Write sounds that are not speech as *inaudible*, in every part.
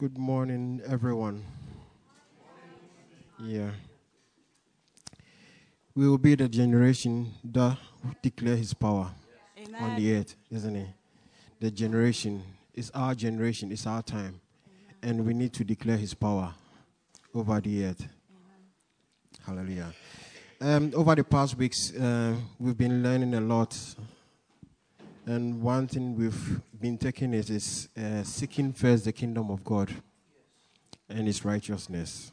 Good morning, everyone. Yeah. We will be the generation that declare his power Amen. on the earth, isn't it? The generation is our generation, it's our time. And we need to declare his power over the earth. Hallelujah. Um, over the past weeks, uh, we've been learning a lot. And one thing we've been taking is, is uh, seeking first the kingdom of God and his righteousness.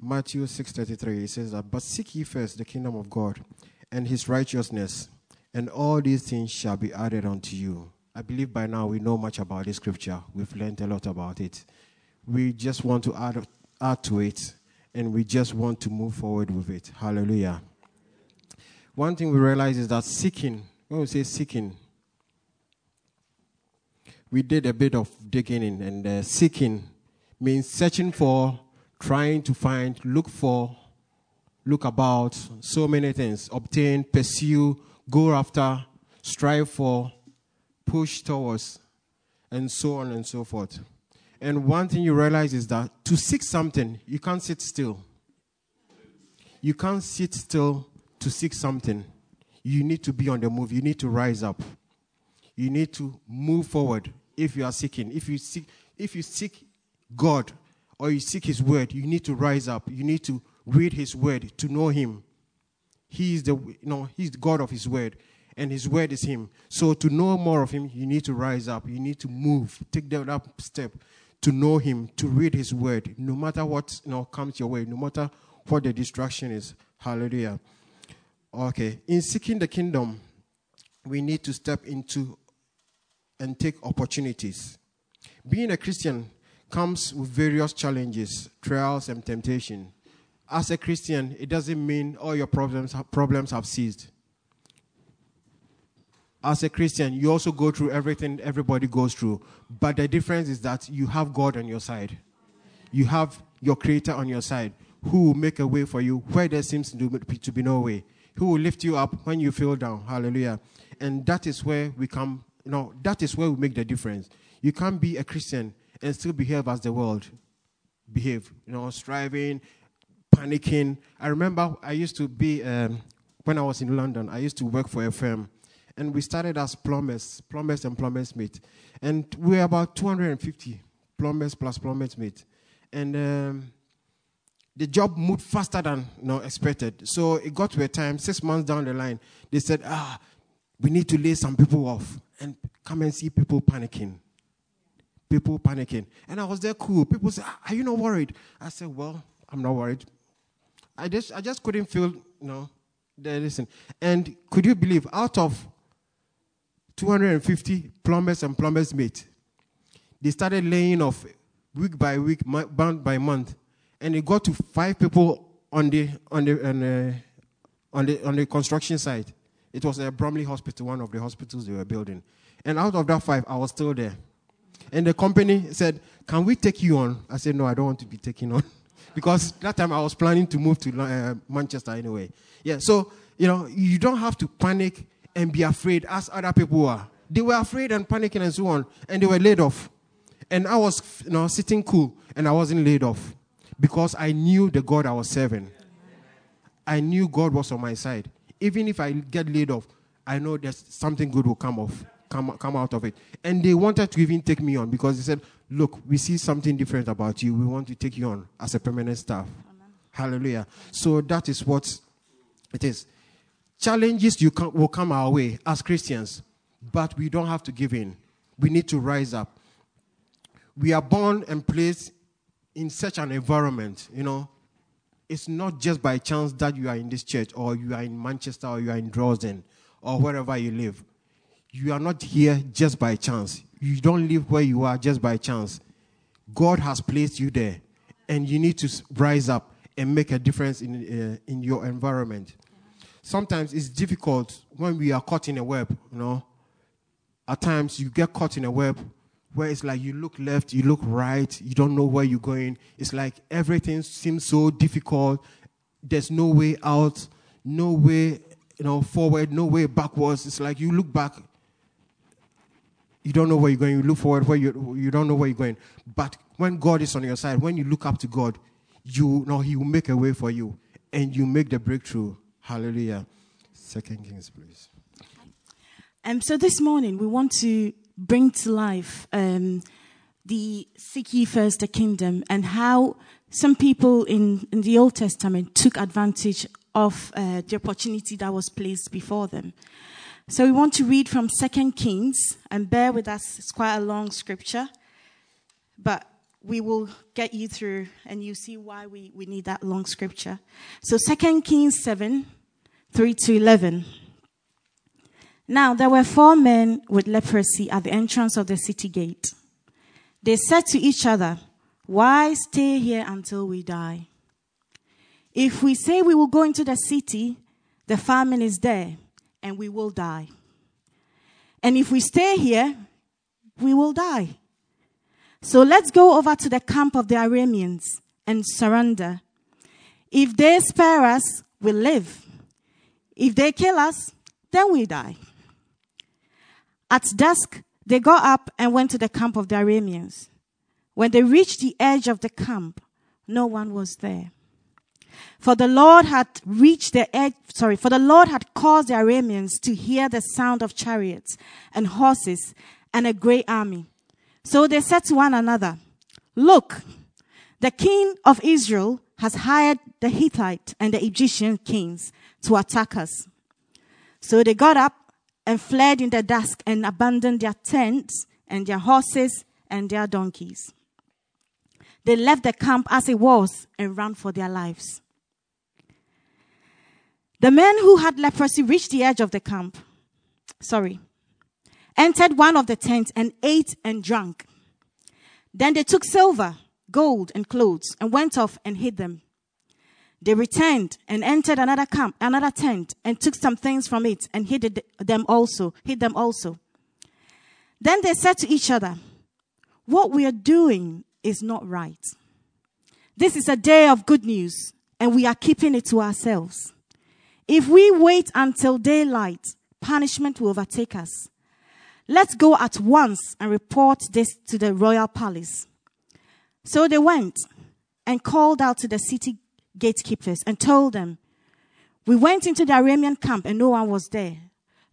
Matthew 6:33 it says that but seek ye first the kingdom of God and his righteousness and all these things shall be added unto you. I believe by now we know much about this scripture. We've learned a lot about it. We just want to add add to it and we just want to move forward with it. Hallelujah. One thing we realize is that seeking, when we say seeking, we did a bit of digging in, and uh, seeking means searching for, trying to find, look for, look about, so many things. Obtain, pursue, go after, strive for, push towards, and so on and so forth. And one thing you realize is that to seek something, you can't sit still. You can't sit still to seek something. You need to be on the move. You need to rise up. You need to move forward if you are seeking. If you seek, if you seek God or you seek His word, you need to rise up. You need to read His word to know Him. He is the you know He's the God of His word, and His word is Him. So to know more of Him, you need to rise up. You need to move, take that up step to know Him, to read His word, no matter what you know comes your way, no matter what the distraction is. Hallelujah. Okay, in seeking the kingdom, we need to step into and take opportunities. Being a Christian comes with various challenges, trials, and temptation. As a Christian, it doesn't mean all your problems problems have ceased. As a Christian, you also go through everything everybody goes through, but the difference is that you have God on your side. You have your Creator on your side, who will make a way for you where there seems to be, to be no way, who will lift you up when you feel down. Hallelujah! And that is where we come you know, that is where we make the difference. You can't be a Christian and still behave as the world behave, you know, striving, panicking. I remember I used to be, um, when I was in London, I used to work for a firm. And we started as plumbers, plumbers and plumbers mate. And we were about 250 plumbers plus plumbers mate. And um, the job moved faster than you know, expected. So it got to a time, six months down the line, they said, ah, we need to lay some people off and come and see people panicking. People panicking. And I was there cool. People say, Are you not worried? I said, Well, I'm not worried. I just I just couldn't feel, you know, the listen. And could you believe out of 250 plumbers and plumbers mate, they started laying off week by week, month by month, and it got to five people on the on the on the, on the, on the construction site. It was a Bromley Hospital, one of the hospitals they were building. And out of that five, I was still there. And the company said, Can we take you on? I said, No, I don't want to be taken on. *laughs* because that time I was planning to move to uh, Manchester anyway. Yeah, so, you know, you don't have to panic and be afraid as other people are. They were afraid and panicking and so on, and they were laid off. And I was, you know, sitting cool, and I wasn't laid off because I knew the God I was serving. I knew God was on my side even if I get laid off, I know there's something good will come off, come, come out of it. And they wanted to even take me on because they said, look, we see something different about you. We want to take you on as a permanent staff. Amen. Hallelujah. So that is what it is. Challenges you can, will come our way as Christians, but we don't have to give in. We need to rise up. We are born and placed in such an environment, you know, it's not just by chance that you are in this church or you are in Manchester or you are in Dresden or wherever you live. You are not here just by chance. You don't live where you are just by chance. God has placed you there, and you need to rise up and make a difference in, uh, in your environment. Sometimes it's difficult when we are caught in a web, you know. At times you get caught in a web where it's like you look left, you look right, you don't know where you're going. It's like everything seems so difficult. There's no way out, no way, you know, forward, no way backwards. It's like you look back, you don't know where you're going. You look forward where you you don't know where you're going. But when God is on your side, when you look up to God, you know He will make a way for you, and you make the breakthrough. Hallelujah. Second Kings, please. Um, so this morning we want to bring to life um, the seek ye first the kingdom and how some people in, in the Old Testament took advantage of uh, the opportunity that was placed before them. So we want to read from Second Kings, and bear with us, it's quite a long scripture, but we will get you through and you see why we, we need that long scripture. So Second Kings 7, 3 to 11. Now there were four men with leprosy at the entrance of the city gate. They said to each other, Why stay here until we die? If we say we will go into the city, the famine is there and we will die. And if we stay here, we will die. So let's go over to the camp of the Arameans and surrender. If they spare us, we live. If they kill us, then we die. At dusk, they got up and went to the camp of the Arameans. When they reached the edge of the camp, no one was there. For the Lord had reached the edge, sorry, for the Lord had caused the Arameans to hear the sound of chariots and horses and a great army. So they said to one another, Look, the king of Israel has hired the Hittite and the Egyptian kings to attack us. So they got up and fled in the dusk and abandoned their tents and their horses and their donkeys. They left the camp as it was and ran for their lives. The men who had leprosy reached the edge of the camp. Sorry. Entered one of the tents and ate and drank. Then they took silver, gold, and clothes and went off and hid them. They returned and entered another camp, another tent, and took some things from it and hid them also, hid them also. Then they said to each other, What we are doing is not right. This is a day of good news, and we are keeping it to ourselves. If we wait until daylight, punishment will overtake us. Let's go at once and report this to the royal palace. So they went and called out to the city gatekeepers and told them, We went into the Aramean camp and no one was there.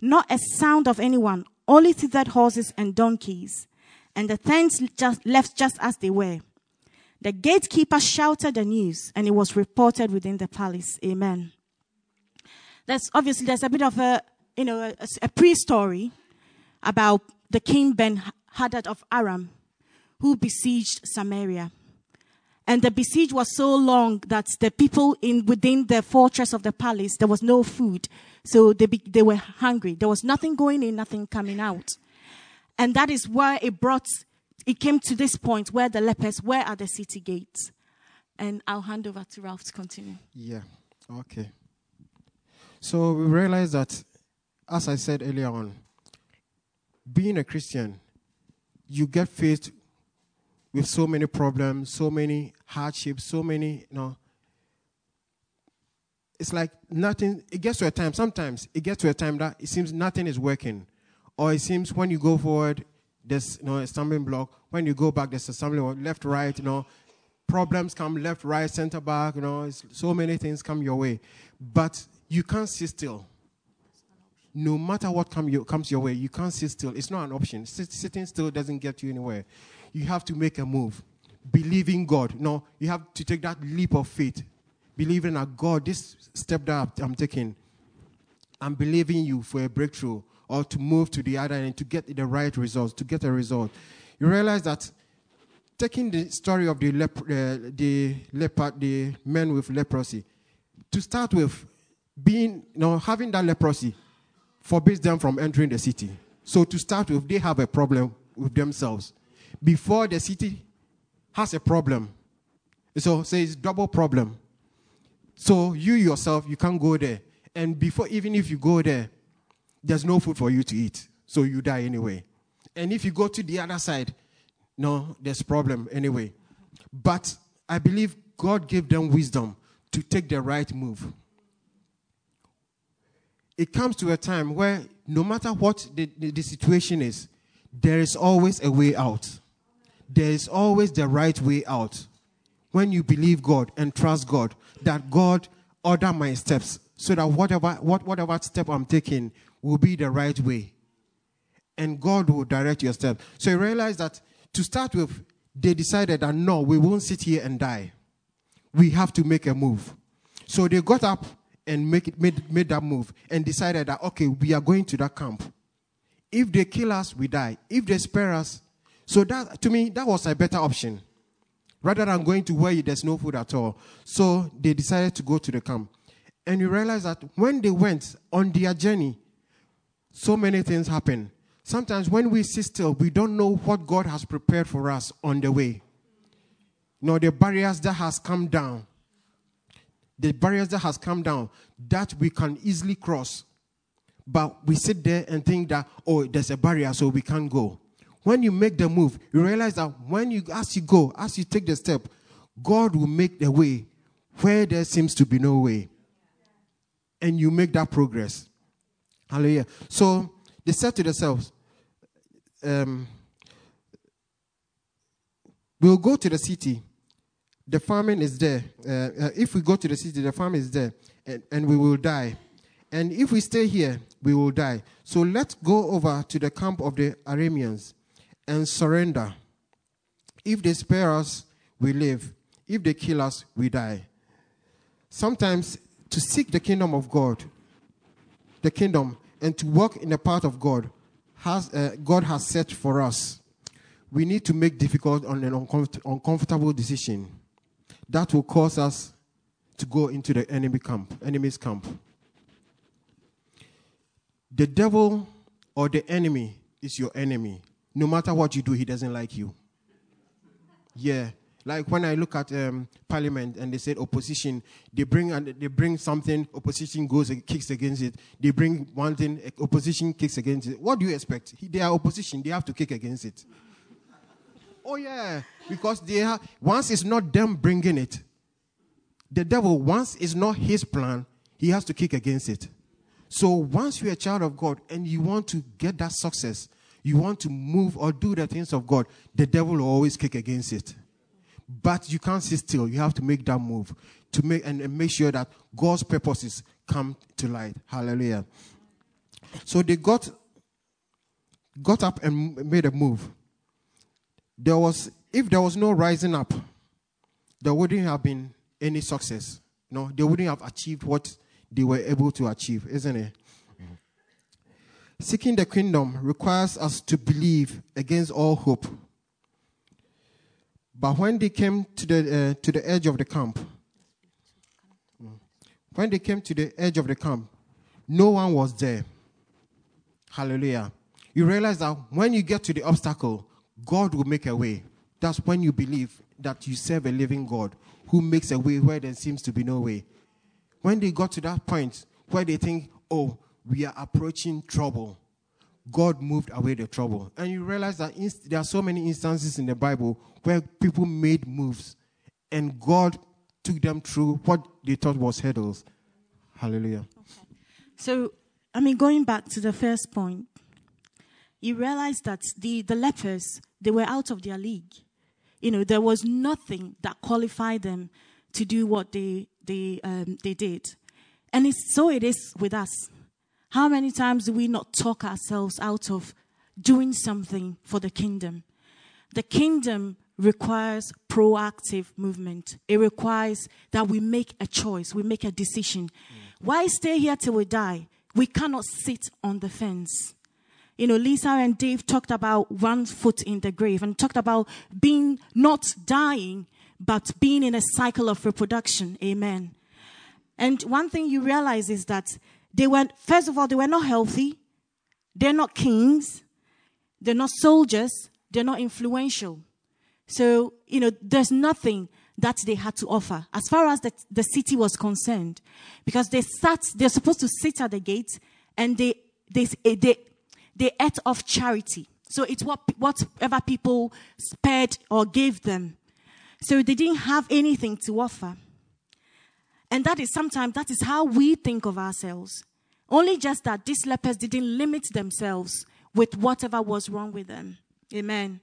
Not a sound of anyone, only tethered horses and donkeys. And the tents just left just as they were. The gatekeeper shouted the news and it was reported within the palace. Amen there's obviously there's a bit of a you know a, a pre-story about the king Ben Hadad of Aram, who besieged Samaria. And the besiege was so long that the people in within the fortress of the palace there was no food, so they be, they were hungry. There was nothing going in, nothing coming out, and that is where it brought. It came to this point where the lepers were at the city gates, and I'll hand over to Ralph to continue. Yeah. Okay. So we realize that, as I said earlier on, being a Christian, you get faced with so many problems, so many hardships, so many, you know. It's like nothing, it gets to a time, sometimes it gets to a time that it seems nothing is working. Or it seems when you go forward, there's you know, a stumbling block. When you go back, there's a stumbling block, left, right, you know. Problems come left, right, center back, you know. so many things come your way. But you can't sit still. No matter what come your, comes your way, you can't sit still. It's not an option. Sit, sitting still doesn't get you anywhere. You have to make a move. Believe in God. No, you have to take that leap of faith. Believing that God, this step that I'm taking, I'm believing you for a breakthrough or to move to the other end to get the right results, to get a result. You realize that taking the story of the, lep- uh, the leopard, the men with leprosy, to start with, being, you know, having that leprosy forbids them from entering the city. So to start with, they have a problem with themselves. Before the city has a problem. So say it's double problem. So you yourself, you can't go there. And before, even if you go there, there's no food for you to eat. So you die anyway. And if you go to the other side, no, there's problem anyway. But I believe God gave them wisdom to take the right move it comes to a time where no matter what the, the, the situation is, there is always a way out. There is always the right way out. When you believe God and trust God, that God order my steps so that whatever what, whatever step I'm taking will be the right way. And God will direct your steps. So you realize that to start with, they decided that no, we won't sit here and die. We have to make a move. So they got up and make it, made, made that move and decided that, okay, we are going to that camp. If they kill us, we die. If they spare us, so that to me, that was a better option. Rather than going to where there's no food at all. So they decided to go to the camp. And you realize that when they went on their journey, so many things happen. Sometimes when we sit still, we don't know what God has prepared for us on the way. You know, the barriers that has come down. The barriers that has come down that we can easily cross. But we sit there and think that, oh, there's a barrier, so we can't go. When you make the move, you realize that when you, as you go, as you take the step, God will make the way where there seems to be no way and you make that progress. Hallelujah. So they said to themselves, um, We'll go to the city. The famine is there. Uh, uh, if we go to the city, the famine is there, and, and we will die. And if we stay here, we will die. So let's go over to the camp of the Arameans and surrender. If they spare us, we live. If they kill us, we die. Sometimes to seek the kingdom of God, the kingdom, and to walk in the path of God, has, uh, God has set for us. We need to make difficult and an uncomfort- uncomfortable decision that will cause us to go into the enemy camp, enemy's camp. The devil or the enemy is your enemy. No matter what you do, he doesn't like you. Yeah, like when I look at um, Parliament and they said opposition, they bring and they bring something, opposition goes and kicks against it. They bring one thing, opposition kicks against it. What do you expect? They are opposition; they have to kick against it. oh yeah, because they have, once it's not them bringing it, the devil once it's not his plan, he has to kick against it. So once you're a child of God and you want to get that success, you want to move or do the things of God, the devil will always kick against it. But you can't sit still. You have to make that move to make and, and make sure that God's purposes come to light. Hallelujah. So they got got up and made a move. There was if there was no rising up, there wouldn't have been any success. No, they wouldn't have achieved what they were able to achieve, isn't it? Seeking the kingdom requires us to believe against all hope but when they came to the, uh, to the edge of the camp, when they came to the edge of the camp, no one was there. Hallelujah. You realize that when you get to the obstacle, God will make a way. That's when you believe that you serve a living God who makes a way where there seems to be no way. When they got to that point where they think, oh, we are approaching trouble, God moved away the trouble. And you realize that inst- there are so many instances in the Bible where people made moves and God took them through what they thought was hurdles. Hallelujah. Okay. So, I mean, going back to the first point, you realize that the, the lepers, they were out of their league. You know, there was nothing that qualified them to do what they, they, um, they did. And it's, so it is with us. How many times do we not talk ourselves out of doing something for the kingdom? The kingdom requires proactive movement. It requires that we make a choice, we make a decision. Mm. Why stay here till we die? We cannot sit on the fence. You know, Lisa and Dave talked about one foot in the grave and talked about being not dying, but being in a cycle of reproduction. Amen. And one thing you realize is that they were, first of all, they were not healthy. They're not kings. They're not soldiers. They're not influential. So, you know, there's nothing that they had to offer as far as the, the city was concerned. Because they sat, they're supposed to sit at the gate and they, they, they, they ate off charity. So it's what, whatever people spared or gave them. So they didn't have anything to offer. And that is sometimes, that is how we think of ourselves. Only just that these lepers didn't limit themselves with whatever was wrong with them. Amen.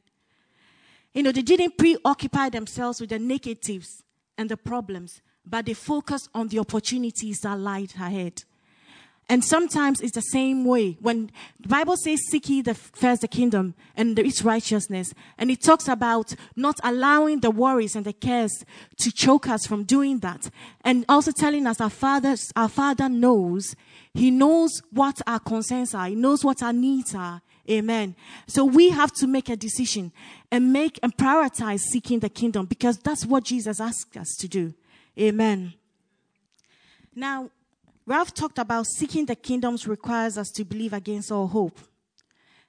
You know, they didn't preoccupy themselves with the negatives and the problems, but they focused on the opportunities that lied ahead. And sometimes it's the same way. When the Bible says, seek ye the first the kingdom and its righteousness, and it talks about not allowing the worries and the cares to choke us from doing that. And also telling us our Father, our Father knows, He knows what our concerns are, He knows what our needs are. Amen. So we have to make a decision and make and prioritize seeking the kingdom because that's what Jesus asked us to do. Amen. Now, Ralph talked about seeking the kingdoms requires us to believe against all hope.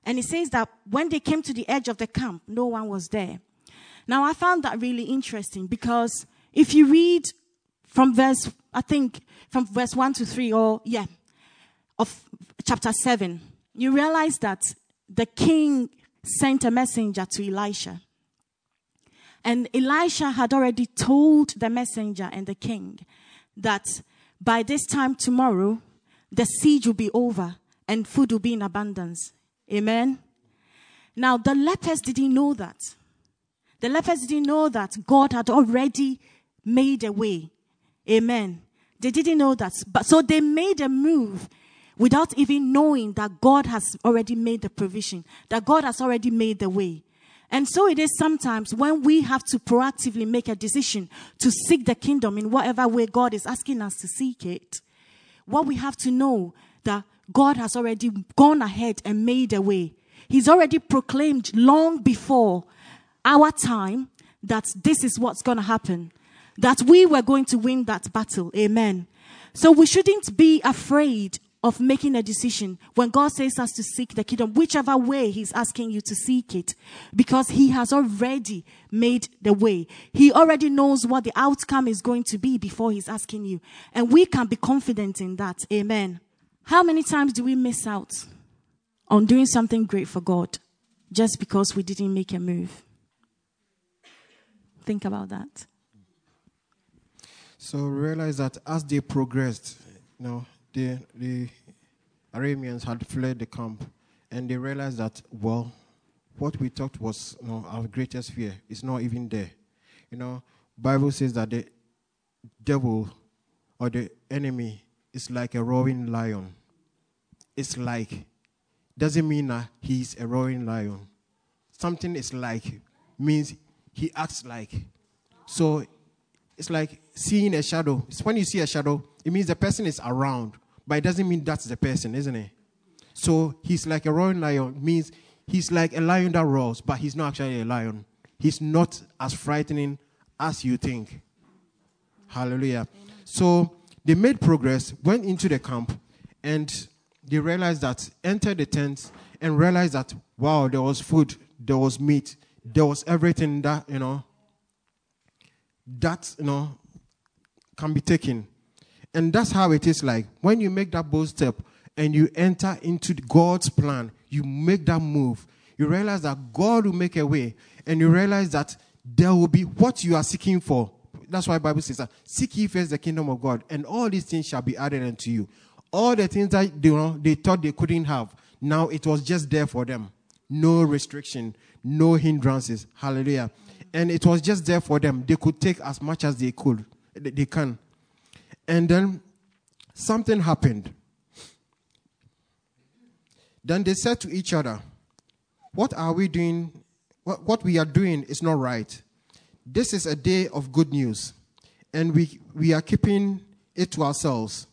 And he says that when they came to the edge of the camp, no one was there. Now, I found that really interesting because if you read from verse, I think from verse 1 to 3, or yeah, of chapter 7, you realize that the king sent a messenger to Elisha. And Elisha had already told the messenger and the king that by this time tomorrow, the siege will be over and food will be in abundance. Amen. Now, the lepers didn't know that. The lepers didn't know that God had already made a way. Amen. They didn't know that. But so they made a move without even knowing that God has already made the provision, that God has already made the way. And so it is sometimes when we have to proactively make a decision to seek the kingdom in whatever way God is asking us to seek it. What we have to know that God has already gone ahead and made a way. He's already proclaimed long before our time that this is what's going to happen. That we were going to win that battle. Amen. So we shouldn't be afraid of making a decision when God says us to seek the kingdom, whichever way He's asking you to seek it, because He has already made the way. He already knows what the outcome is going to be before He's asking you. And we can be confident in that. Amen. How many times do we miss out on doing something great for God just because we didn't make a move? Think about that. So realize that as they progressed, you know, the, the Arameans had fled the camp and they realized that, well, what we thought was you know, our greatest fear is not even there. You know, Bible says that the devil or the enemy is like a roaring lion. It's like, doesn't mean that he's a roaring lion. Something is like means he acts like. So it's like seeing a shadow. It's when you see a shadow, it means the person is around, but it doesn't mean that's the person, isn't it? So he's like a roaring lion, means he's like a lion that roars, but he's not actually a lion. He's not as frightening as you think. Hallelujah. So they made progress, went into the camp, and they realized that, entered the tent, and realized that, wow, there was food, there was meat, there was everything that, you know, that, you know, can be taken. And that's how it is like. When you make that bold step and you enter into God's plan, you make that move, you realize that God will make a way, and you realize that there will be what you are seeking for. That's why Bible says that seek ye first the kingdom of God, and all these things shall be added unto you. All the things that you know, they thought they couldn't have, now it was just there for them. No restriction, no hindrances. Hallelujah. And it was just there for them. They could take as much as they could. They can. And then something happened. Then they said to each other, What are we doing? What, what we are doing is not right. This is a day of good news, and we, we are keeping it to ourselves.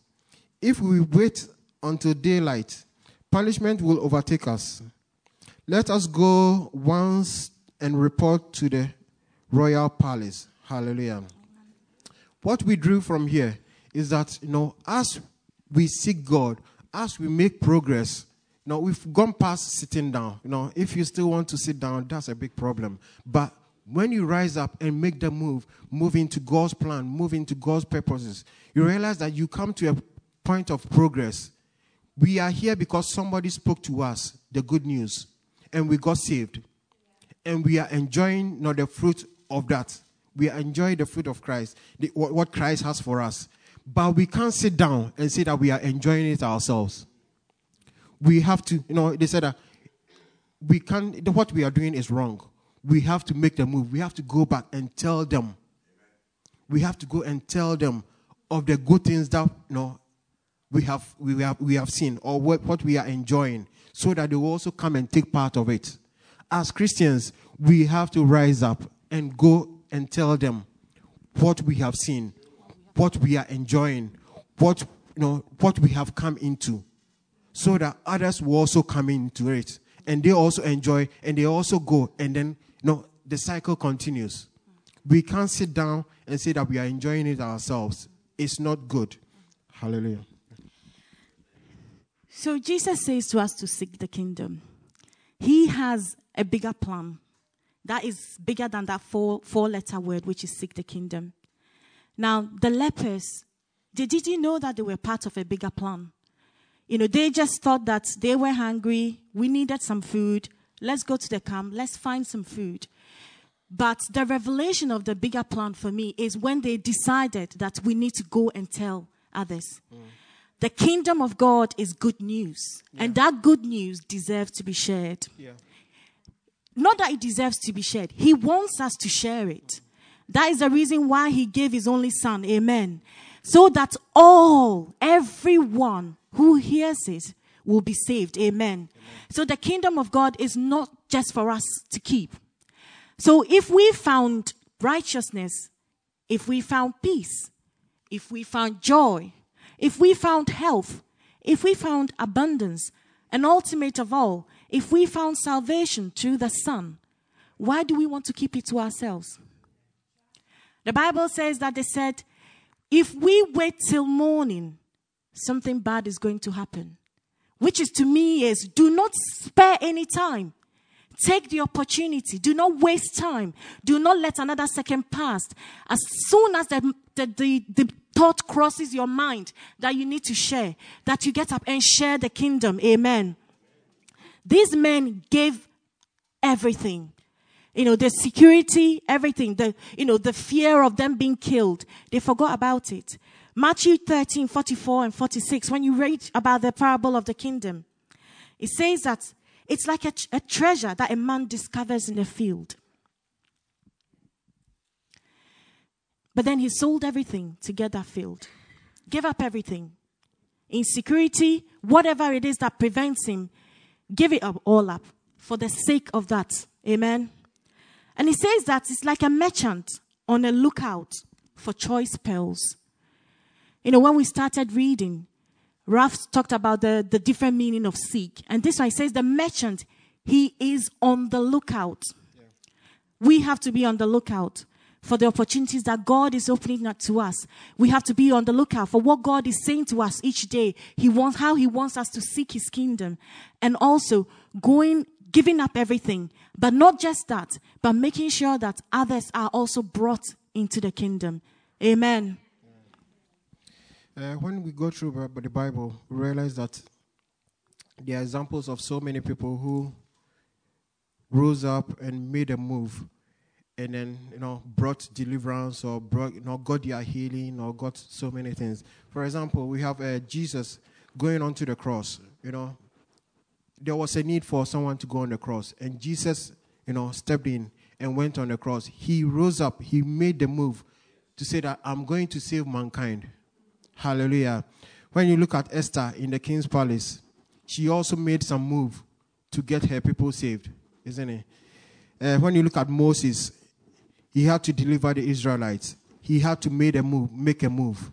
If we wait until daylight, punishment will overtake us. Let us go once and report to the royal palace. Hallelujah. What we drew from here is that, you know, as we seek God, as we make progress, you know, we've gone past sitting down. You know, if you still want to sit down, that's a big problem. But when you rise up and make the move, move into God's plan, move into God's purposes, you realize that you come to a point of progress. We are here because somebody spoke to us the good news, and we got saved. And we are enjoying you know, the fruit of that. We enjoy the fruit of Christ, the, what Christ has for us. But we can't sit down and say that we are enjoying it ourselves. We have to, you know, they said that we can't, what we are doing is wrong. We have to make the move. We have to go back and tell them. We have to go and tell them of the good things that you know, we, have, we, have, we have seen or what, what we are enjoying so that they will also come and take part of it. As Christians, we have to rise up and go and tell them what we have seen, what we are enjoying, what, you know, what we have come into, so that others will also come into it and they also enjoy and they also go and then you know the cycle continues. We can't sit down and say that we are enjoying it ourselves. It's not good. Hallelujah. So Jesus says to us to seek the kingdom. He has a bigger plan that is bigger than that four, four letter word, which is seek the kingdom. Now, the lepers, they didn't know that they were part of a bigger plan. You know, they just thought that they were hungry, we needed some food, let's go to the camp, let's find some food. But the revelation of the bigger plan for me is when they decided that we need to go and tell others. Mm. The kingdom of God is good news, yeah. and that good news deserves to be shared. Yeah. Not that it deserves to be shared, He wants us to share it. That is the reason why He gave His only Son. Amen. So that all, everyone who hears it will be saved. Amen. So the kingdom of God is not just for us to keep. So if we found righteousness, if we found peace, if we found joy, if we found health, if we found abundance, and ultimate of all, if we found salvation through the Son, why do we want to keep it to ourselves? The Bible says that they said, if we wait till morning, something bad is going to happen. Which is to me is do not spare any time. Take the opportunity. Do not waste time. Do not let another second pass. As soon as the, the, the, the thought crosses your mind that you need to share, that you get up and share the kingdom. Amen. These men gave everything. You know, the security, everything, the, you know, the fear of them being killed. They forgot about it. Matthew 13, 44 and 46, when you read about the parable of the kingdom, it says that it's like a, a treasure that a man discovers in a field. But then he sold everything to get that field, gave up everything. Insecurity, whatever it is that prevents him, give it up, all up for the sake of that. Amen. And he says that it's like a merchant on a lookout for choice pearls. You know, when we started reading, Ralph talked about the, the different meaning of seek. And this one says the merchant, he is on the lookout. Yeah. We have to be on the lookout for the opportunities that God is opening up to us. We have to be on the lookout for what God is saying to us each day. He wants how he wants us to seek his kingdom and also going giving up everything. But not just that, but making sure that others are also brought into the kingdom. Amen. Uh, when we go through the Bible, we realize that there are examples of so many people who rose up and made a move and then you know brought deliverance or brought you know got their healing or got so many things for example we have uh, jesus going onto the cross you know there was a need for someone to go on the cross. And jesus you know stepped in and went on the cross. He rose up. He made the move to say that i'm going to save mankind. Hallelujah. When you look at esther in the king's palace she also made some move to get her people saved isn't it? Uh, when you look at moses he had to deliver the Israelites. He had to make a move, make a move.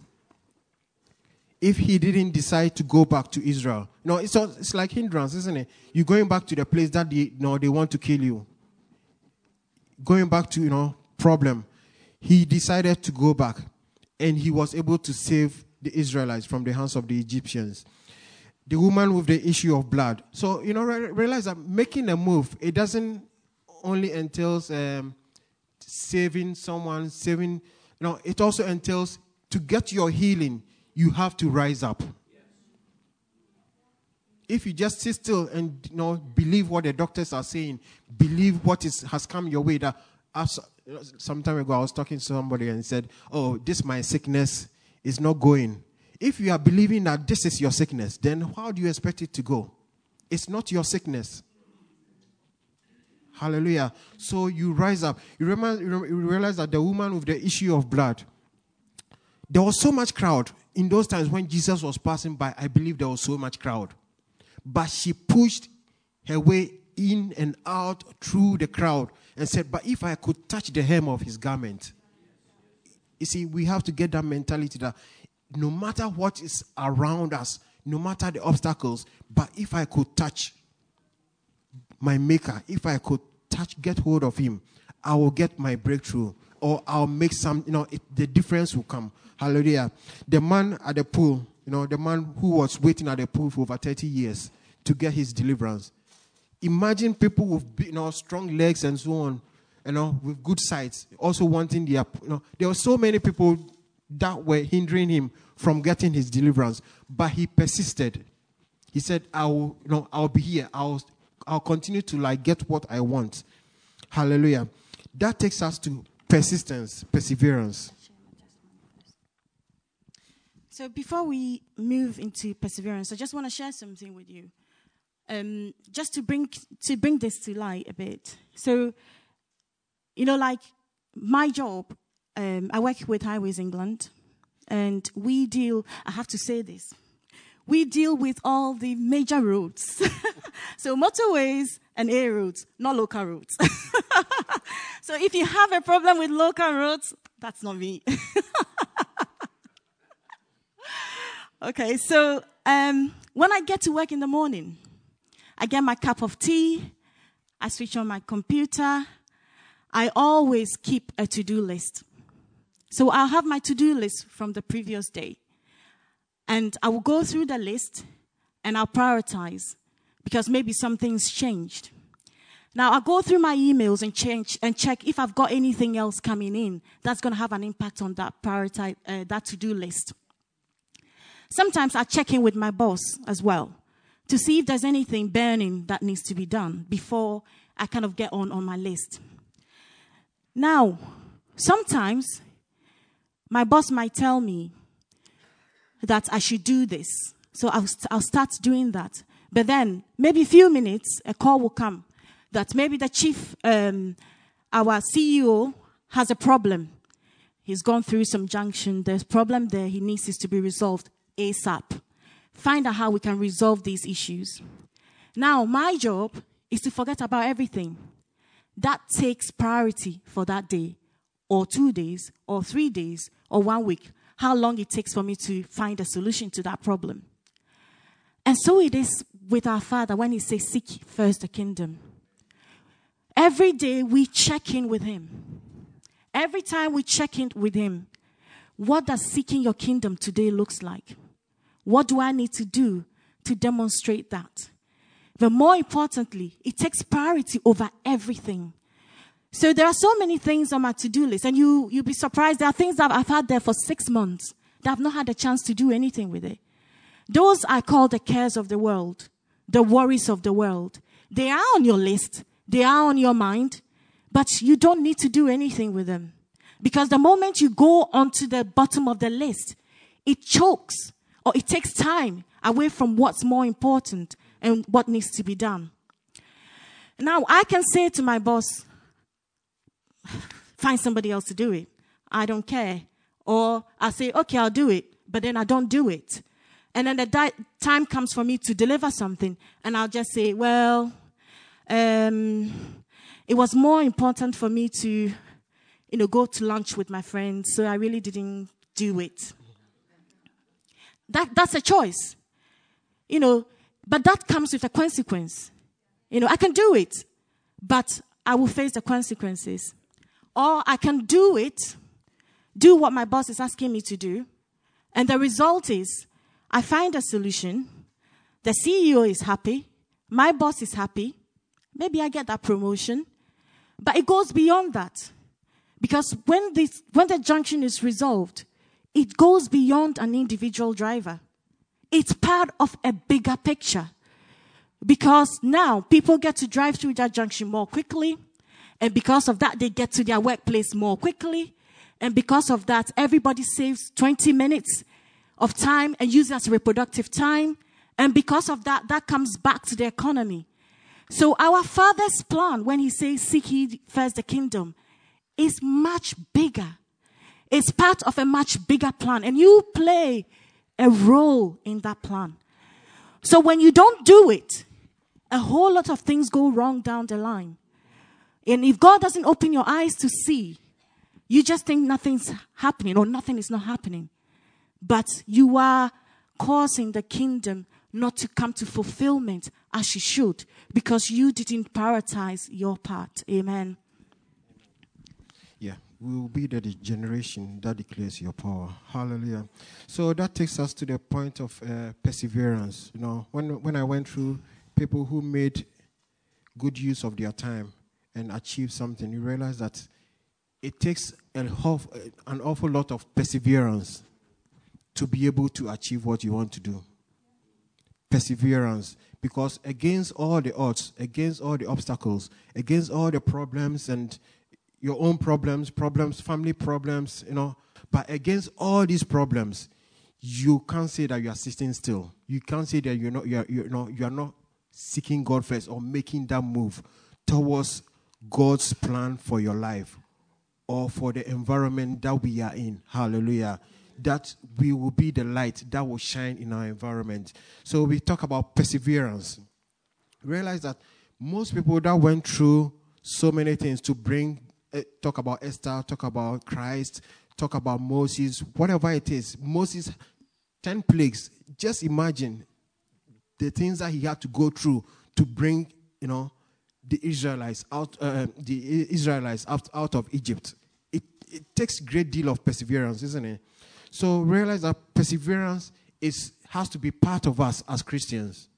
If he didn't decide to go back to Israel, no, it's, it's like hindrance, isn't it? You're going back to the place that they, you know, they want to kill you. Going back to, you know, problem. He decided to go back and he was able to save the Israelites from the hands of the Egyptians. The woman with the issue of blood. So, you know, realize that making a move, it doesn't only entails um, saving someone, saving, you know, it also entails to get your healing, you have to rise up. If you just sit still and you know believe what the doctors are saying, believe what is has come your way. That as, some time ago I was talking to somebody and said, "Oh, this my sickness is not going." If you are believing that this is your sickness, then how do you expect it to go? It's not your sickness. Hallelujah. So you rise up. You, remember, you realize that the woman with the issue of blood, there was so much crowd in those times when Jesus was passing by. I believe there was so much crowd. But she pushed her way in and out through the crowd and said, But if I could touch the hem of his garment. You see, we have to get that mentality that no matter what is around us, no matter the obstacles, but if I could touch my maker, if I could touch, get hold of him, I will get my breakthrough or I'll make some, you know, it, the difference will come. Hallelujah. The man at the pool, you know, the man who was waiting at the pool for over 30 years to get his deliverance. Imagine people with, you know, strong legs and so on, you know, with good sights, also wanting the, you know, there were so many people that were hindering him from getting his deliverance, but he persisted. He said, I will, you know, I'll be here. I'll, I'll continue to like get what I want. Hallelujah. That takes us to persistence, perseverance. So before we move into perseverance, I just want to share something with you, um, just to bring to bring this to light a bit. So, you know, like my job, um, I work with Highways England, and we deal. I have to say this we deal with all the major roads. *laughs* so motorways and A roads, not local roads. *laughs* so if you have a problem with local roads, that's not me. *laughs* okay, so um, when I get to work in the morning, I get my cup of tea, I switch on my computer, I always keep a to do list. So I'll have my to do list from the previous day. And I will go through the list and I'll prioritize because maybe something's changed. Now I'll go through my emails and change and check if I've got anything else coming in that's going to have an impact on that prioritize uh, that to-do list. Sometimes I check in with my boss as well to see if there's anything burning that needs to be done before I kind of get on on my list. Now, sometimes my boss might tell me, that I should do this. So I'll, I'll start doing that. But then, maybe a few minutes, a call will come that maybe the chief, um, our CEO, has a problem. He's gone through some junction. There's a problem there. He needs this to be resolved ASAP. Find out how we can resolve these issues. Now, my job is to forget about everything. That takes priority for that day, or two days, or three days, or one week how long it takes for me to find a solution to that problem. And so it is with our Father when He says, Seek first the kingdom. Every day we check in with Him. Every time we check in with Him, what does seeking your kingdom today looks like? What do I need to do to demonstrate that? But more importantly, it takes priority over everything. So there are so many things on my to-do list, and you you'll be surprised. There are things that I've had there for six months that I've not had a chance to do anything with it. Those I call the cares of the world, the worries of the world. They are on your list, they are on your mind, but you don't need to do anything with them. Because the moment you go onto the bottom of the list, it chokes or it takes time away from what's more important and what needs to be done. Now, I can say to my boss, find somebody else to do it. I don't care. Or I say, okay, I'll do it, but then I don't do it. And then the di- time comes for me to deliver something, and I'll just say, well, um, it was more important for me to, you know, go to lunch with my friends, so I really didn't do it. That, that's a choice. You know, but that comes with a consequence. You know, I can do it, but I will face the consequences. Or I can do it, do what my boss is asking me to do, and the result is I find a solution. The CEO is happy. My boss is happy. Maybe I get that promotion. But it goes beyond that. Because when, this, when the junction is resolved, it goes beyond an individual driver. It's part of a bigger picture. Because now people get to drive through that junction more quickly. And because of that, they get to their workplace more quickly. And because of that, everybody saves 20 minutes of time and uses as reproductive time. And because of that, that comes back to the economy. So our Father's plan, when He says, seek ye first the kingdom, is much bigger. It's part of a much bigger plan. And you play a role in that plan. So when you don't do it, a whole lot of things go wrong down the line. And if God doesn't open your eyes to see, you just think nothing's happening or nothing is not happening. But you are causing the kingdom not to come to fulfillment as she should because you didn't prioritize your part. Amen. We will be the generation that declares your power. Hallelujah. So that takes us to the point of uh, perseverance. You know, when when I went through people who made good use of their time and achieved something, you realize that it takes an awful lot of perseverance to be able to achieve what you want to do. Perseverance. Because against all the odds, against all the obstacles, against all the problems and your own problems, problems, family problems, you know, but against all these problems, you can't say that you are sitting still. You can't say that you're not, you're, you're not, you are not seeking God first or making that move towards God's plan for your life or for the environment that we are in. Hallelujah. That we will be the light that will shine in our environment. So we talk about perseverance. Realize that most people that went through so many things to bring, talk about Esther, talk about Christ, talk about Moses, whatever it is, Moses, 10 plagues. Just imagine the things that he had to go through to bring, you know, the Israelites out, uh, the Israelites out, out of Egypt. It, it takes great deal of perseverance, isn't it? So realize that perseverance is has to be part of us as Christians.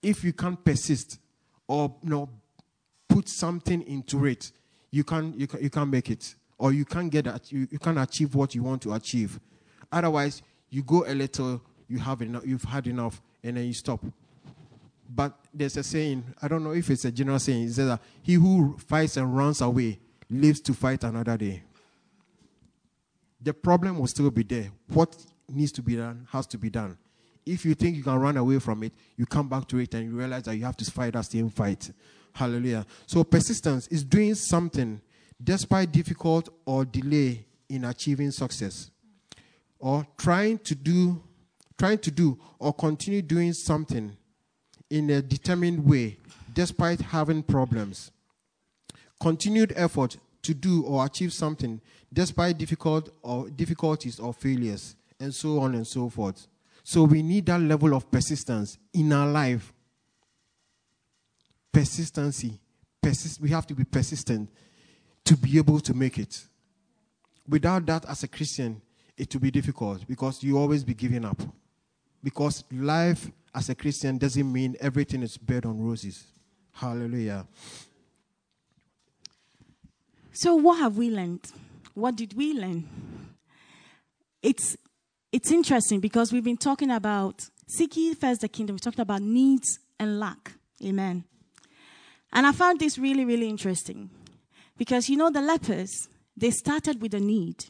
If you can't persist or you know, put something into it, you can't you, can, you can't make it, or you can't get that you, you can't achieve what you want to achieve. Otherwise, you go a little, you have enough, you've had enough, and then you stop. But there's a saying, I don't know if it's a general saying, it says that he who fights and runs away lives to fight another day. The problem will still be there. What needs to be done has to be done. If you think you can run away from it, you come back to it and you realize that you have to fight that same fight. Hallelujah. So persistence is doing something despite difficult or delay in achieving success. Or trying to do trying to do or continue doing something in a determined way despite having problems. Continued effort to do or achieve something despite difficult or difficulties or failures and so on and so forth. So we need that level of persistence in our life. Persistency. Persist, we have to be persistent to be able to make it. Without that, as a Christian, it will be difficult because you always be giving up. Because life as a Christian doesn't mean everything is bed on roses. Hallelujah. So, what have we learned? What did we learn? It's, it's interesting because we've been talking about seeking first the kingdom. We talked about needs and lack. Amen. And I found this really, really interesting because you know, the lepers, they started with a need.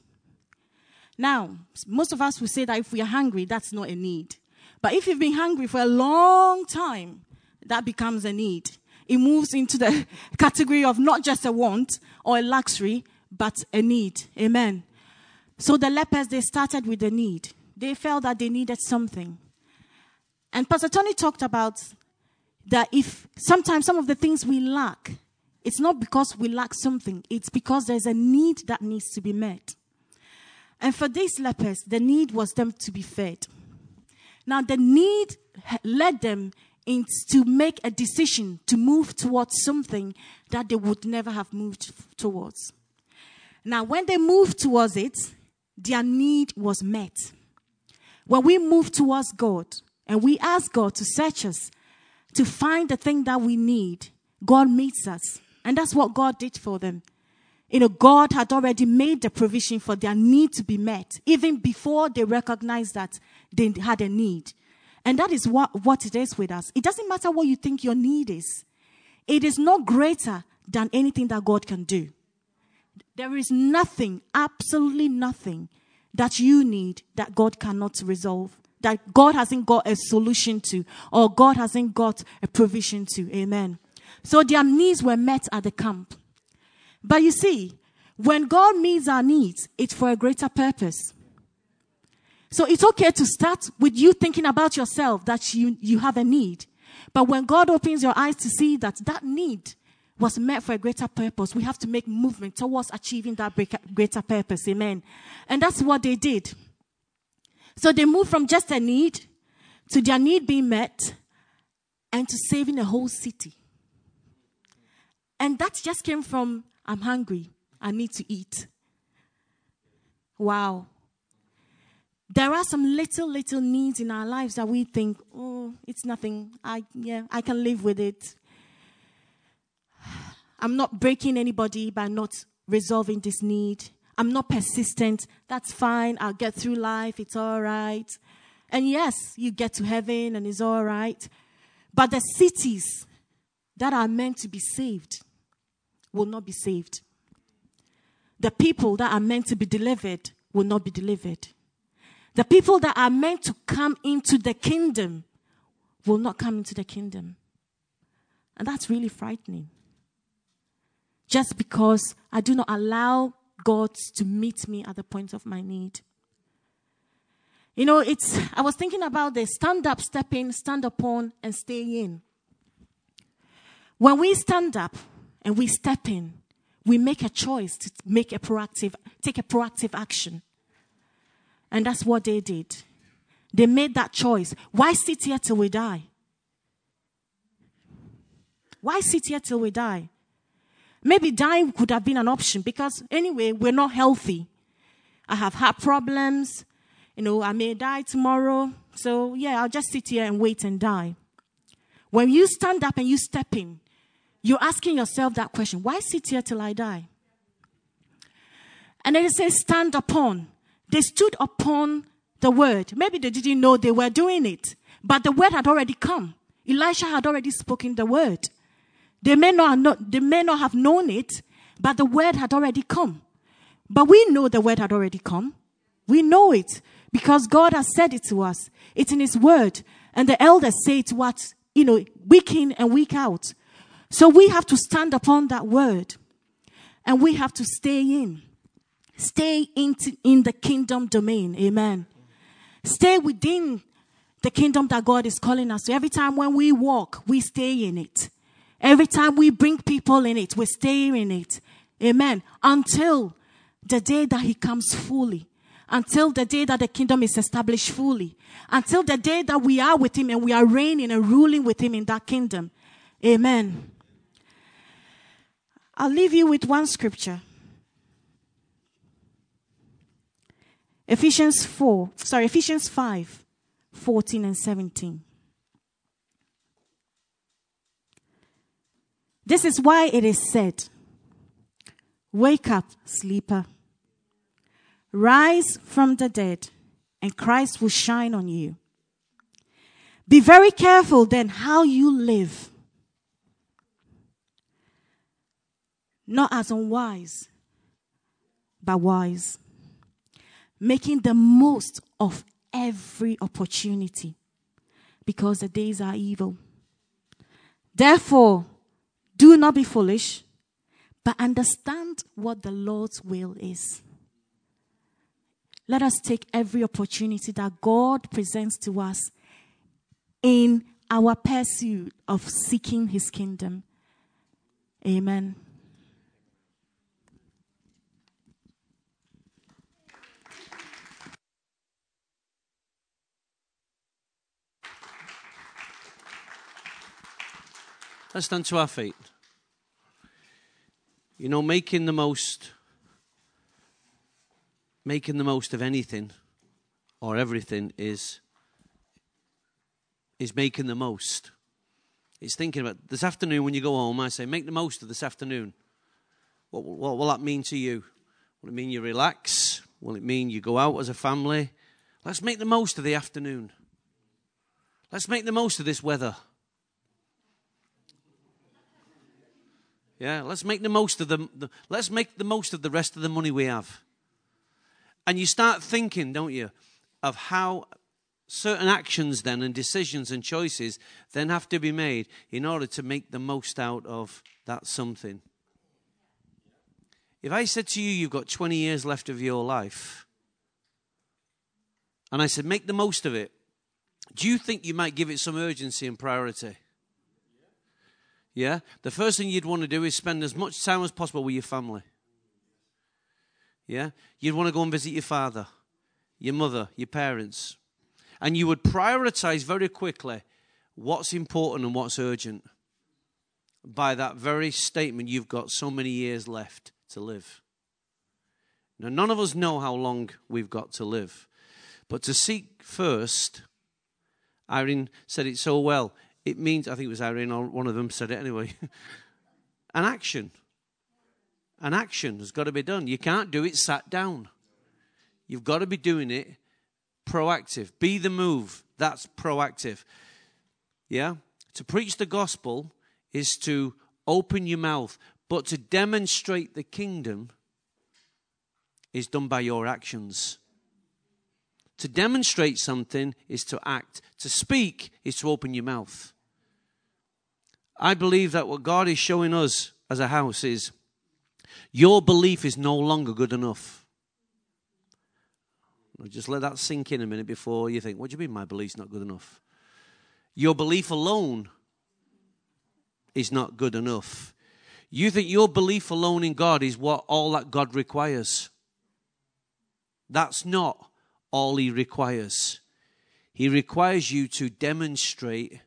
Now, most of us will say that if we are hungry, that's not a need. But if you've been hungry for a long time, that becomes a need. It moves into the *laughs* category of not just a want or a luxury, but a need. Amen. So the lepers, they started with a need. They felt that they needed something. And Pastor Tony talked about that if sometimes some of the things we lack, it's not because we lack something, it's because there's a need that needs to be met. And for these lepers, the need was them to be fed. Now, the need led them to make a decision to move towards something that they would never have moved towards. Now, when they moved towards it, their need was met. When we move towards God and we ask God to search us to find the thing that we need, God meets us. And that's what God did for them. You know, God had already made the provision for their need to be met, even before they recognized that they had a need. And that is what, what it is with us. It doesn't matter what you think your need is, it is not greater than anything that God can do. There is nothing, absolutely nothing, that you need that God cannot resolve that God hasn't got a solution to or God hasn't got a provision to. Amen. So their needs were met at the camp. But you see, when God meets our needs, it's for a greater purpose. So it's okay to start with you thinking about yourself that you, you have a need. But when God opens your eyes to see that that need was met for a greater purpose, we have to make movement towards achieving that greater purpose. Amen. And that's what they did. So they moved from just a need to their need being met and to saving a whole city. And that just came from, I'm hungry. I need to eat. Wow. There are some little, little needs in our lives that we think, oh, it's nothing. I, yeah, I can live with it. *sighs* I'm not breaking anybody by not resolving this need. I'm not persistent. That's fine. I'll get through life. It's all right. And yes, you get to heaven and it's all right. But the cities that are meant to be saved will not be saved. The people that are meant to be delivered will not be delivered. The people that are meant to come into the kingdom will not come into the kingdom. And that's really frightening. Just because I do not allow God to meet me at the point of my need. You know, it's, I was thinking about the stand up, step in, stand upon, and stay in. When we stand up and we step in, we make a choice to make a proactive, take a proactive action. And that's what they did. They made that choice. Why sit here till we die? Why sit here till we die? Maybe dying could have been an option because anyway, we're not healthy. I have heart problems. You know, I may die tomorrow. So yeah, I'll just sit here and wait and die. When you stand up and you step in, you're asking yourself that question why sit here till I die? And then it says, stand upon. They stood upon the word. Maybe they didn't know they were doing it, but the word had already come. Elisha had already spoken the word. They may not, know, they may not have known it, but the word had already come. But we know the word had already come. We know it because God has said it to us. It's in His word. And the elders say it what, you know, week in and week out. So we have to stand upon that word and we have to stay in. Stay in, in the kingdom domain. Amen. Stay within the kingdom that God is calling us to. Every time when we walk, we stay in it. Every time we bring people in it, we stay in it. Amen. Until the day that He comes fully. Until the day that the kingdom is established fully. Until the day that we are with Him and we are reigning and ruling with Him in that kingdom. Amen. I'll leave you with one scripture. Ephesians 4, sorry, Ephesians 5, 14 and 17. This is why it is said, Wake up, sleeper. Rise from the dead, and Christ will shine on you. Be very careful then how you live not as unwise, but wise, making the most of every opportunity because the days are evil. Therefore, do not be foolish, but understand what the Lord's will is. Let us take every opportunity that God presents to us in our pursuit of seeking His kingdom. Amen. Let's stand to our feet. You know, making the most, making the most of anything or everything is is making the most. It's thinking about this afternoon when you go home. I say, make the most of this afternoon. What, what will that mean to you? Will it mean you relax? Will it mean you go out as a family? Let's make the most of the afternoon. Let's make the most of this weather. Yeah, let's make the most of the, the let's make the most of the rest of the money we have. And you start thinking, don't you, of how certain actions then and decisions and choices then have to be made in order to make the most out of that something. If I said to you, you've got 20 years left of your life, and I said, make the most of it, do you think you might give it some urgency and priority? Yeah? The first thing you'd want to do is spend as much time as possible with your family. Yeah? You'd want to go and visit your father, your mother, your parents. And you would prioritize very quickly what's important and what's urgent. By that very statement, you've got so many years left to live. Now, none of us know how long we've got to live. But to seek first, Irene said it so well. It means, I think it was Irene or one of them said it anyway, *laughs* an action. An action has got to be done. You can't do it sat down. You've got to be doing it proactive. Be the move. That's proactive. Yeah? To preach the gospel is to open your mouth, but to demonstrate the kingdom is done by your actions. To demonstrate something is to act. To speak is to open your mouth. I believe that what God is showing us as a house is your belief is no longer good enough. Just let that sink in a minute before you think, what do you mean my belief's not good enough? Your belief alone is not good enough. You think your belief alone in God is what all that God requires. That's not all He requires. He requires you to demonstrate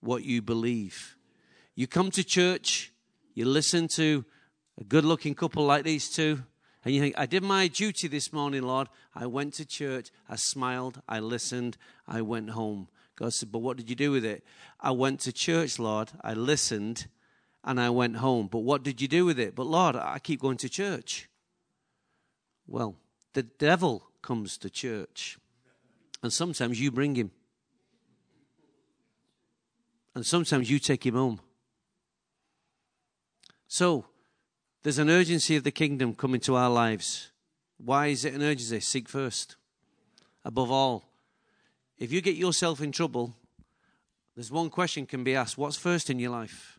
what you believe. You come to church, you listen to a good looking couple like these two, and you think, I did my duty this morning, Lord. I went to church, I smiled, I listened, I went home. God said, But what did you do with it? I went to church, Lord, I listened, and I went home. But what did you do with it? But Lord, I keep going to church. Well, the devil comes to church, and sometimes you bring him, and sometimes you take him home. So, there's an urgency of the kingdom coming to our lives. Why is it an urgency? Seek first. Above all, if you get yourself in trouble, there's one question can be asked what's first in your life?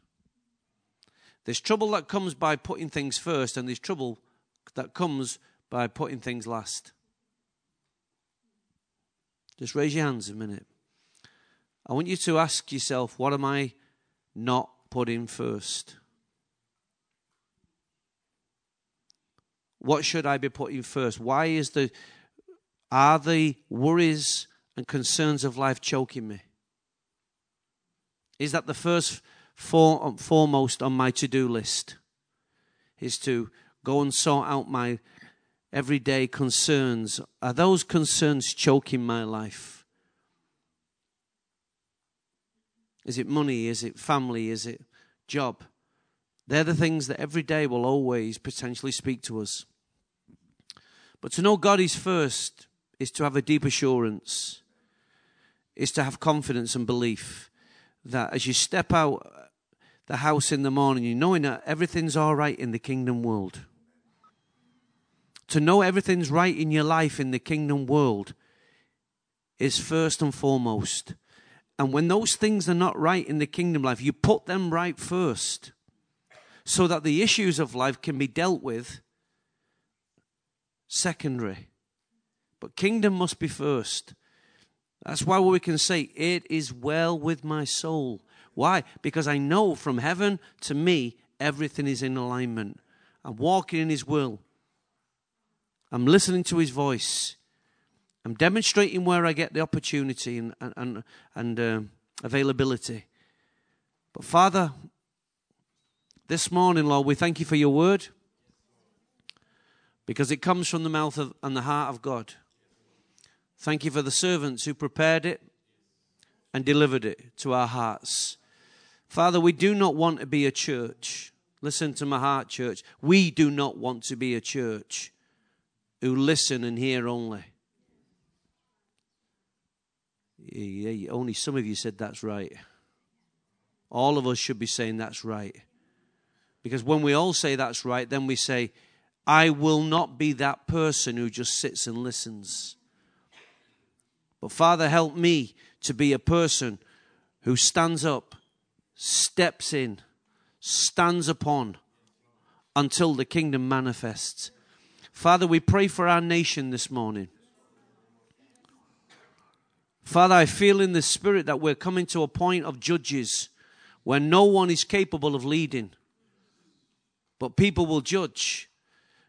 There's trouble that comes by putting things first, and there's trouble that comes by putting things last. Just raise your hands a minute. I want you to ask yourself, what am I not putting first? What should I be putting first? Why is the are the worries and concerns of life choking me? Is that the first for, foremost on my to-do list? Is to go and sort out my everyday concerns. Are those concerns choking my life? Is it money? Is it family? Is it job? They're the things that every day will always potentially speak to us. But to know God is first is to have a deep assurance, is to have confidence and belief that as you step out the house in the morning, you knowing that everything's all right in the kingdom world. To know everything's right in your life in the kingdom world is first and foremost. And when those things are not right in the kingdom life, you put them right first so that the issues of life can be dealt with secondary. But kingdom must be first. That's why we can say, It is well with my soul. Why? Because I know from heaven to me, everything is in alignment. I'm walking in His will. I'm listening to His voice. I'm demonstrating where I get the opportunity and, and, and uh, availability. But Father, this morning, Lord, we thank you for your word because it comes from the mouth of, and the heart of God. Thank you for the servants who prepared it and delivered it to our hearts. Father, we do not want to be a church. Listen to my heart, church. We do not want to be a church who listen and hear only. Yeah, only some of you said that's right. All of us should be saying that's right. Because when we all say that's right, then we say, I will not be that person who just sits and listens. But Father, help me to be a person who stands up, steps in, stands upon until the kingdom manifests. Father, we pray for our nation this morning. Father, I feel in the spirit that we're coming to a point of judges where no one is capable of leading, but people will judge.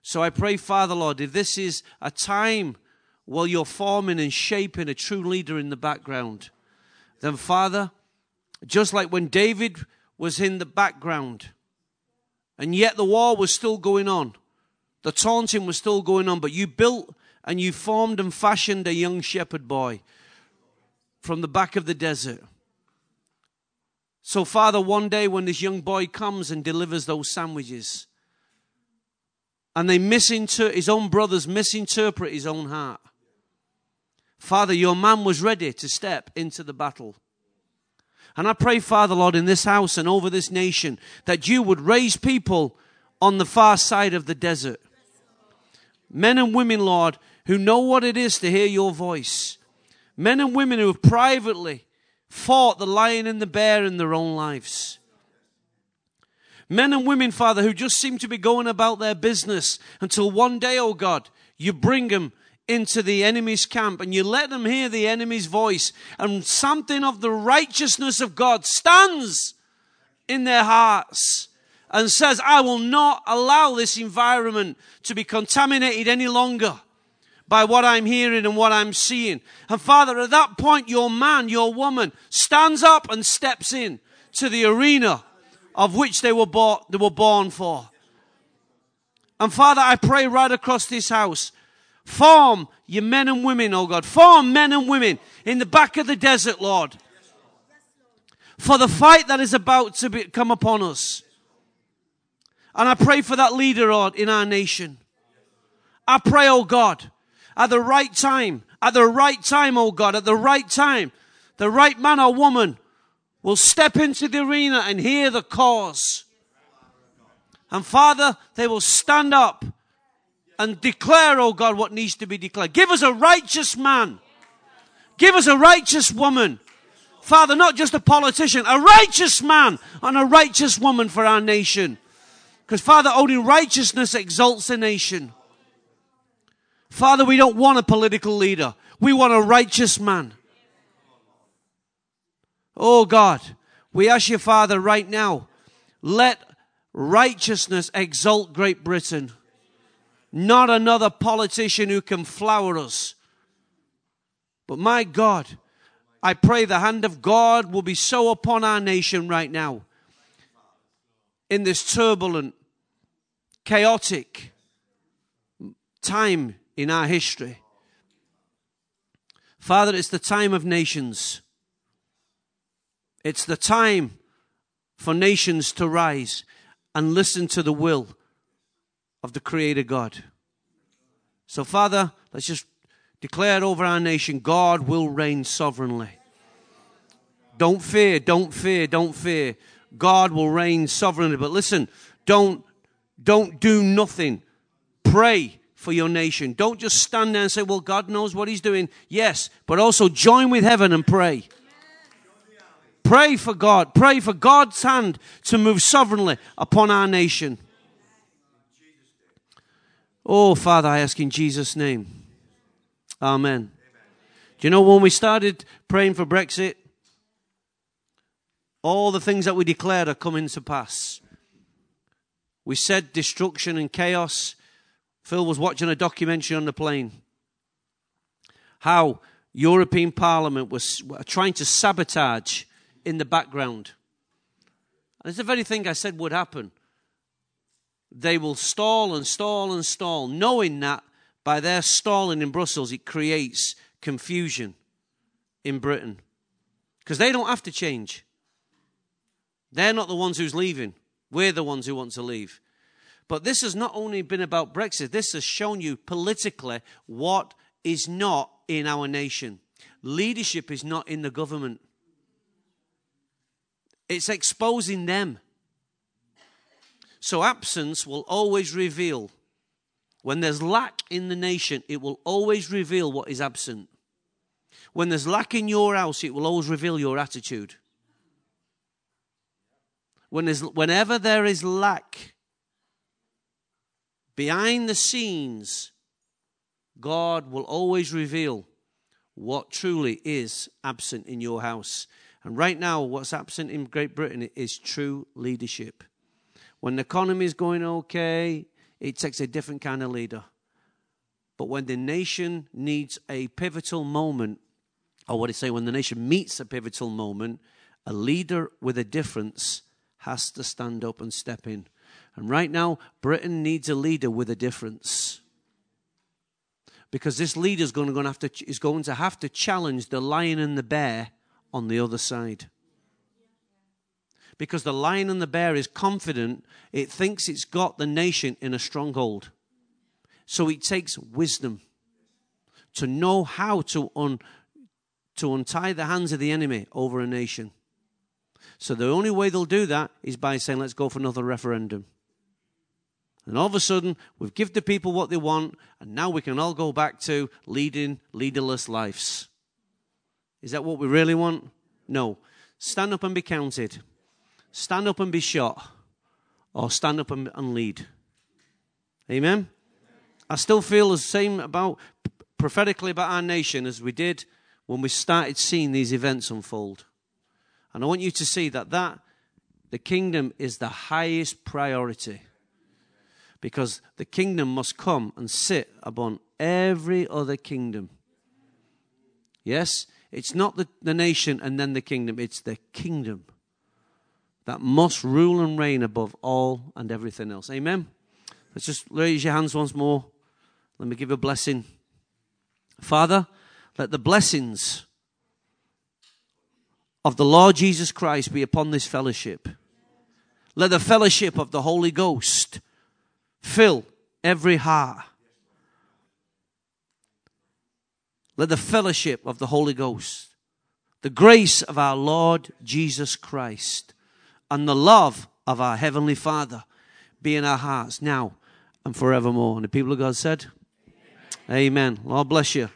So I pray, Father, Lord, if this is a time while you're forming and shaping a true leader in the background, then, Father, just like when David was in the background, and yet the war was still going on, the taunting was still going on, but you built and you formed and fashioned a young shepherd boy from the back of the desert. So, Father, one day when this young boy comes and delivers those sandwiches, and they misinterpret, his own brothers misinterpret his own heart. Father, your man was ready to step into the battle. And I pray, Father, Lord, in this house and over this nation, that you would raise people on the far side of the desert. Men and women, Lord, who know what it is to hear your voice. Men and women who have privately fought the lion and the bear in their own lives. Men and women, Father, who just seem to be going about their business until one day, oh God, you bring them into the enemy's camp and you let them hear the enemy's voice and something of the righteousness of God stands in their hearts and says, I will not allow this environment to be contaminated any longer by what I'm hearing and what I'm seeing. And Father, at that point, your man, your woman stands up and steps in to the arena of which they were, bought, they were born for. And Father, I pray right across this house, form your men and women, oh God. Form men and women in the back of the desert, Lord. For the fight that is about to be, come upon us. And I pray for that leader, Lord, in our nation. I pray, oh God, at the right time, at the right time, oh God, at the right time, the right man or woman will step into the arena and hear the cause. And Father, they will stand up and declare, oh God, what needs to be declared. Give us a righteous man. Give us a righteous woman. Father, not just a politician, a righteous man and a righteous woman for our nation. Because Father, only righteousness exalts a nation. Father, we don't want a political leader. We want a righteous man. Oh God, we ask you, Father, right now, let righteousness exalt Great Britain. Not another politician who can flower us. But my God, I pray the hand of God will be so upon our nation right now in this turbulent, chaotic time in our history. Father, it's the time of nations. It's the time for nations to rise and listen to the will of the Creator God. So, Father, let's just declare over our nation God will reign sovereignly. Don't fear, don't fear, don't fear. God will reign sovereignly. But listen, don't, don't do nothing. Pray for your nation. Don't just stand there and say, well, God knows what He's doing. Yes, but also join with heaven and pray. Pray for God. Pray for God's hand to move sovereignly upon our nation. Oh, Father, I ask in Jesus' name. Amen. Do you know when we started praying for Brexit, all the things that we declared are coming to pass. We said destruction and chaos. Phil was watching a documentary on the plane. How European Parliament was trying to sabotage in the background. And it's the very thing I said would happen. They will stall and stall and stall, knowing that by their stalling in Brussels, it creates confusion in Britain. Because they don't have to change. They're not the ones who's leaving. We're the ones who want to leave. But this has not only been about Brexit, this has shown you politically what is not in our nation. Leadership is not in the government. It's exposing them. So absence will always reveal. When there's lack in the nation, it will always reveal what is absent. When there's lack in your house, it will always reveal your attitude. When there's, whenever there is lack, behind the scenes, God will always reveal what truly is absent in your house. And right now, what's absent in Great Britain is true leadership. When the economy is going okay, it takes a different kind of leader. But when the nation needs a pivotal moment, or what I say, when the nation meets a pivotal moment, a leader with a difference has to stand up and step in. And right now, Britain needs a leader with a difference. Because this leader is going to have to, is going to have to challenge the lion and the bear on the other side. Because the lion and the bear is confident, it thinks it's got the nation in a stronghold. So it takes wisdom to know how to, un, to untie the hands of the enemy over a nation. So the only way they'll do that is by saying, let's go for another referendum. And all of a sudden, we've given the people what they want, and now we can all go back to leading leaderless lives. Is that what we really want? No. Stand up and be counted. Stand up and be shot. Or stand up and, and lead. Amen? I still feel the same about prophetically about our nation as we did when we started seeing these events unfold. And I want you to see that that the kingdom is the highest priority. Because the kingdom must come and sit upon every other kingdom. Yes, it's not the, the nation and then the kingdom, it's the kingdom that must rule and reign above all and everything else. Amen. Let's just raise your hands once more. Let me give a blessing. Father, let the blessings of the Lord Jesus Christ be upon this fellowship. Let the fellowship of the Holy Ghost fill every heart. Let the fellowship of the Holy Ghost, the grace of our Lord Jesus Christ, and the love of our Heavenly Father be in our hearts now and forevermore. And the people of God said, Amen. Amen. Lord bless you.